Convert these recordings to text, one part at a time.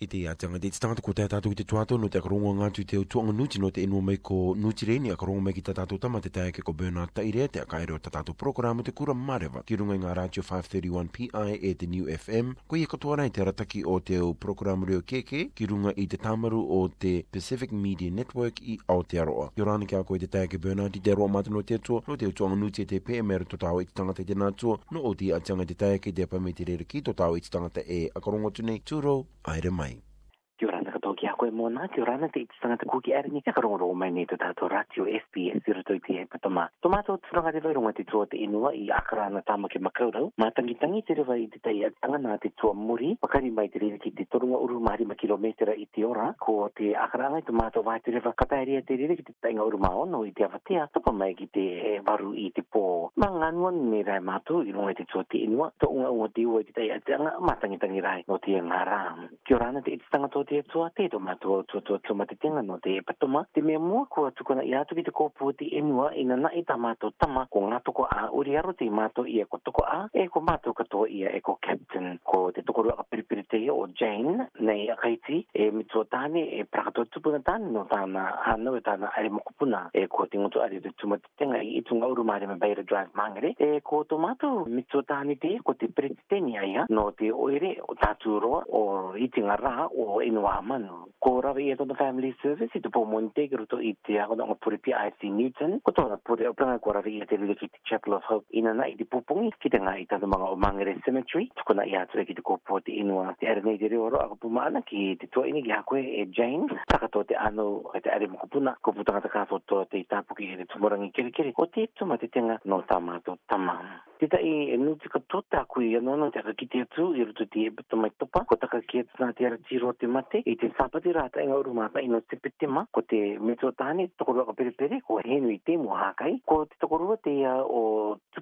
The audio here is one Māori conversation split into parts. i te iatanga te tatata ko tai tatu ki te tuato no te akarongo ngātu i te utuanga nuti no te inua mai ko nuti reini akarongo mai ki te tatu tama te tai ko Bernard Taire te akaere o tatu programu te kura marewa ki runga i ngā rātio 531 PI e te New FM ko i e katoa rai te arataki o te programu reo keke ki runga i te tamaru o te Pacific Media Network i Aotearoa ki rāna ki ako i te tai Bernard i te roa mātu no te atua no te utuanga nuti e te PMR to tau i e te tangata i te nātua no o te iatanga te tai ke te apamete rere ki to tau i e te tangata e akarongo tunei tūrou aere koe e mona ki rana te itu te kuki ari ni ka rongo mai ni te tato ratio SPS zero to te hepa tomato Toma ga tu rongate vai rongate tua te inua i akarana tama ke makaurau. Ma tangi tangi te rewa i te tai a tangana te tua muri pakari mai te rewa te torunga uru mahari ma kilometra i te ora ko te akarana i toma to vai te rewa kataeria te rewa te tainga uru maono i te avatea topa mai ki te e varu i te po. Ma ngon ni rai mato i te tua te inua to unga unga te ua i te tai a ma tangi tangi rai no te ngara. Kio rana te itu tangata o te tua te toma to to to to matetenga no te patoma te me mo ko tu kona ia tu te ko puti e ina na ita mato tama ko nga to ko a uri aro te mato ia e ko to ko a e ko mato ka to ia e ko captain ko te to ko ro apiripiri te o jane nei a kaiti e mi e prato tu puna tan no tana ha no eta na ari mo kupuna e ko te ngoto ari te tu matetenga i tu ngauru mare me baira drive mangere e ko to mato mi te ko te pretenia ia no te oire o tatu ro o itinga ra o inuama no ko rawa i atona e family service i po monte kero to i te ako na o pure pia IC Newton ko tona pure o pranga ko rawa i te lule ki te Chapel of Hope ina na i te pupungi ki te ngai tano mga o Mangere Cemetery ko na i atua e ki te kopo te inua te arene i te reoro ako pumaana ki te tua ini ki hakoe e Jane to te ano e te mo mokupuna ko putanga ka to te tapuki e te tumorangi kere kere ko te tuma te tenga no to tama E tota te ta i nu te ka tota ku i anono te ki atu i roto te ebuta mai topa ko taka ki e atu nā te ara tiro te mate i te sāpati rāta inga e uru māta ino te petema ko te meto tāne tokorua ka perepere ko henu i te mua hākai ko te tokorua te o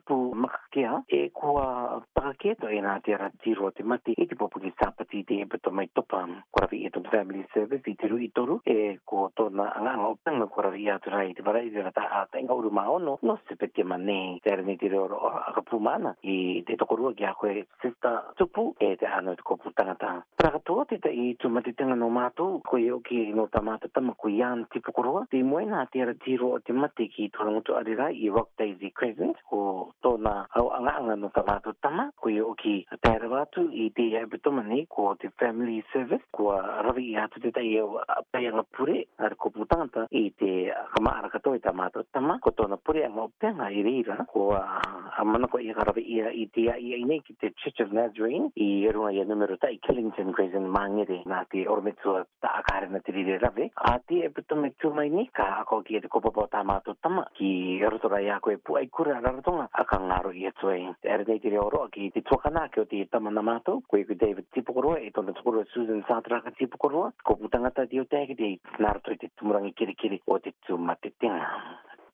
tapu makakea e kua pakaketo e nga te ara tiro te mate e te popuni sapati te e pato mai topa kuarawi e tonu family service i te rui toru e ko tona anga anga o tanga kuarawi a tura i te wara i vera a ta inga uru maono no se pete ma ne te ara ni te reo ro a kapu mana i te tokorua ki a koe sista tupu e te ano i te kopu tangata prakatoa te ta i tu mate tanga no mātou ko e oki no ta mata tama ko i an te pukurua te moe nga te ara tiro te mate ki tonu mutu arira i Rock Daisy Crescent ko tōna au anga anga no tamato tama koe o ki tēra watu i te ebito mani ko te family service ko rawi i hatu te tai au peianga pure ar ko putanta i te kamaara kato i tamato tama ko to tōna pure anga o penga i reira ko a mana ko i karawi i a i te a i aine ki te Church of Nazarene i erunga i a numero tai Killington Grayson Mangere na te ormetua ta akare na te rire rawe a te ebito mani tūmai ni ka ako ki e te kopapa o tamato tama ki rotora i a koe pu ai kura rarotonga a ka ngaro i atu ai. Ere te tiri oro ki te tuakana ki o te tamana mato, koe ku David Tipokoroa, e tona tukoroa Susan Sātraka Tipokoroa, ko putangata di o te ake te nāra toi te tumurangi kiri kiri o te tumatetenga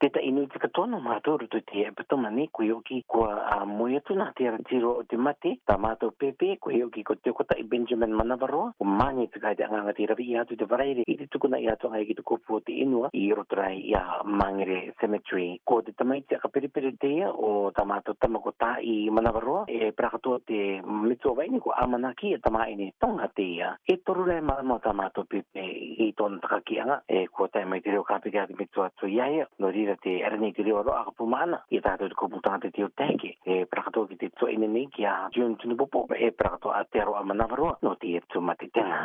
te inu te katoa ma tōru te apito mani kui oki kua a moe atu nā te aratiro o te mate ta mātou pepe kui oki ko te kota i Benjamin Manavaroa o mani te kai te anganga te rapi i atu te varaire i te tukuna i atu ngai ki te kopu o te inua i roturai i a Mangere Cemetery ko te tamaiti aka peripere teia o ta mātou tamakota i Manavaroa e prakatoa te mitua waini ko amanaki e tamaini tonga teia e toru rei marama ta mātou pepe i tōna takakianga e kua mai te reo kāpika ati mitua tu iaia no rira ita te erani ki rio roa ka pumana i ta eh, te kuputanga te tio teke e prakato ki te tua ine ni ki a june tunipopo e prakato a te roa manawarua no te e tumati tenga.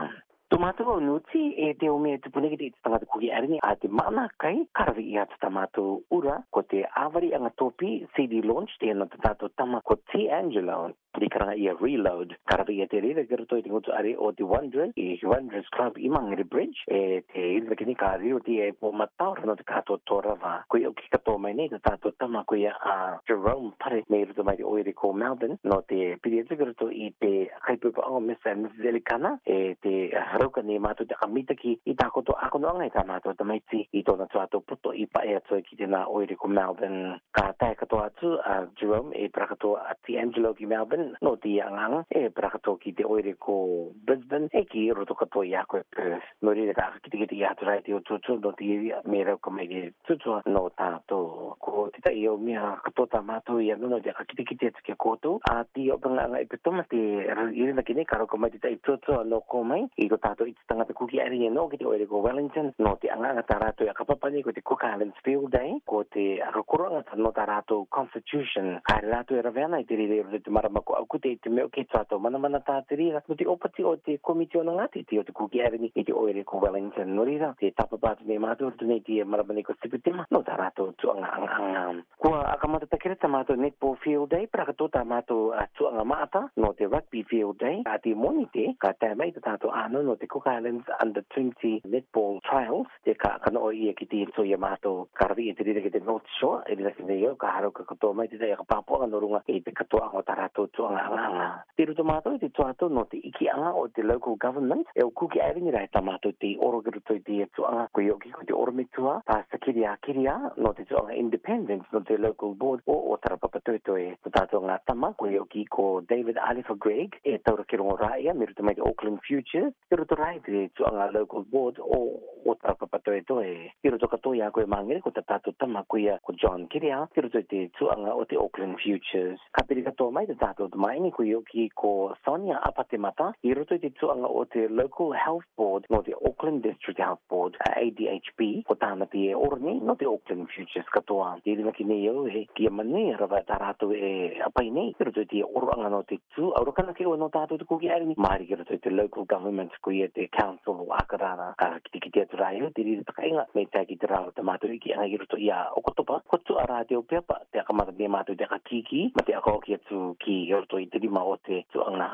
to matu o nuti e te o mea tupune ki te itatanga te kuki arini a te mana kai karawi i atu ta matu ura ko te awari anga topi CD launch te ena te tato tama ko T. Angelo di karanga ia reload karawi i te rere gara toi te ngutu are o te Wondrous i e Wondrous Club i Mangere Bridge e te ilwa kini ka riro ti e po matau rana te kato tora wa koi o ki kato mai nei te tato tama koi a Jerome Pare me rito mai te oere ko Melbourne no te pidi atu gara i te kaipupa o Mr. and Mrs. Elikana e te auka ni mātu te kamitaki i no ākono angai tā to te meiti i tōna tu ato puto i pae atu ki te nā oiri ko Melbourne. Ka tae katoa atu a Jerome e prakato a T. Angelo ki Melbourne no ti iangang e prakato ki te oiri ko Brisbane e ki roto katoa i ako e Perth. No rire ka aki te kiti i atu rai te o tūtū no te iri me rau ka mege tūtū no tato Ko te tai au mea katoa tā mātu i anuno te aki e te kiti atu ki kōtu a ti o pangangai pe tōma te iri na kine karo ka mai te tai tūtū no kōmai i tato i tanga te kuki ari e no ki te oere Wellington no te anga ngata rato i kapapani ko te Cook Islands Field Day ko te akakoro ngata no ta rato Constitution kare rato i e ravena i te rire o te marama ko au kute i te meo ke tato mana mana ta te rira no te opati o te komiti o na ngati te o te kuki ari i te oere Wellington no rira te tapapatu ne mātua tu nei te marama ne ko tiputima no ta rato tu anga anga anga kua akamata takere ta mātua Netball Field Day prakato ta mātua tu anga maata no te Rugby Field Day a te monite ka tēmei ta tato ano no te Cook Islands Under 20 Netball Trials, te ka kana o ia ki te ito ia mātou karari e te rira ki te North Shore, e rira ki te iau, ka haro ka katoa mai te taia ka pāpua norunga e te katoa o tarato tuanga anga. Te ruta mātou e te tuato no te iki anga o te local government, e o kuki aerengi rai ta mātou te oro gero toi te ia tuanga, ko i oki ko te oro mitua, pasta kiria kiria, no te tuanga independence no te local board o o tarapapa toi toi. Ko tātou ngā tama, ko i oki ko David Alifa Greg, e taura ki rongo rāia, me ruta mai te Auckland Futures, te the right to our local board or o ta papato e to e kiro to kato ya ko e mangere ko ta tatu tama ko John Kiria kiro to te tuanga o te Auckland Futures ka pere kato mai te tatu o mai ni ko yo ko Sonia Apatemata. mata i roto te tu o te Local Health Board no te Auckland District Health Board ADHB ko tana pi e orni no te Auckland Futures katoa te rima ki ne yo he ki a mani rava tarato e apai nei kiro to te oro anga no te tu aurokana ke o no tatu te kuki aere ni maari kiro to te Local Government ko ye e te Council o Akarana ka kitikiti atu trai o tiri taka inga me te ki tra o tamato i ki anga i roto i a o kotopa ko tu a radio pe pa te aka mata mea mātou te aka kiki ma te aka o ki atu ki i roto i tiri ma o te tu anga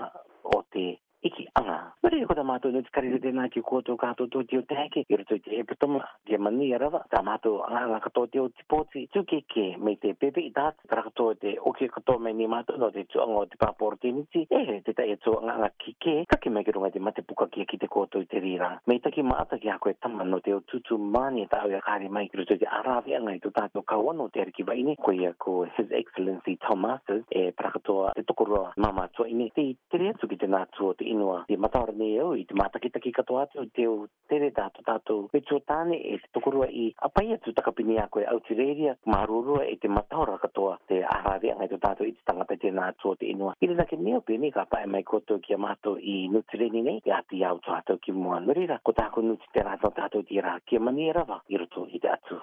o te iki anga. Mere ko da mato nuti kari rite nga ki koto ka to toti o teke, iro to te hepe tomla, dia mani ya rava, da mato anga anga ka toti o ti poti, tu ke ke me te pepe i dat, tra kato te oke kato me ni mato no te tu anga o te papor te niti, ehe, te ta e tu anga ki ke, ka ke me kero nga te mate puka ki ki te koto i te rira. Me ta ki maata ki hako e tama no te o tutu mani e tau ya kari mai, iro to te arawe anga i tu tato kawa no te ariki vaine, ko ia ko His Excellency Tom Masters, e tra kato te tokoroa mama tua ini, te i tere atu nga tu inoa. Te mataore nei au, i te mātakitaki katoa atu, te o tere tātou tātou. Me tō tāne e te tokorua i apai atu takapini a koe Aotearea, mārurua e te mataora katoa te ahare ngai tō tātou i te tangata te nā tō te inoa. I rinake nei au pēne, ka pae mai koto ki a mātou i nutireni nei, te ati au tō ki mua nurira. Ko tāko nuti te rātou tātou te rā ki a manierawa i roto i te atu.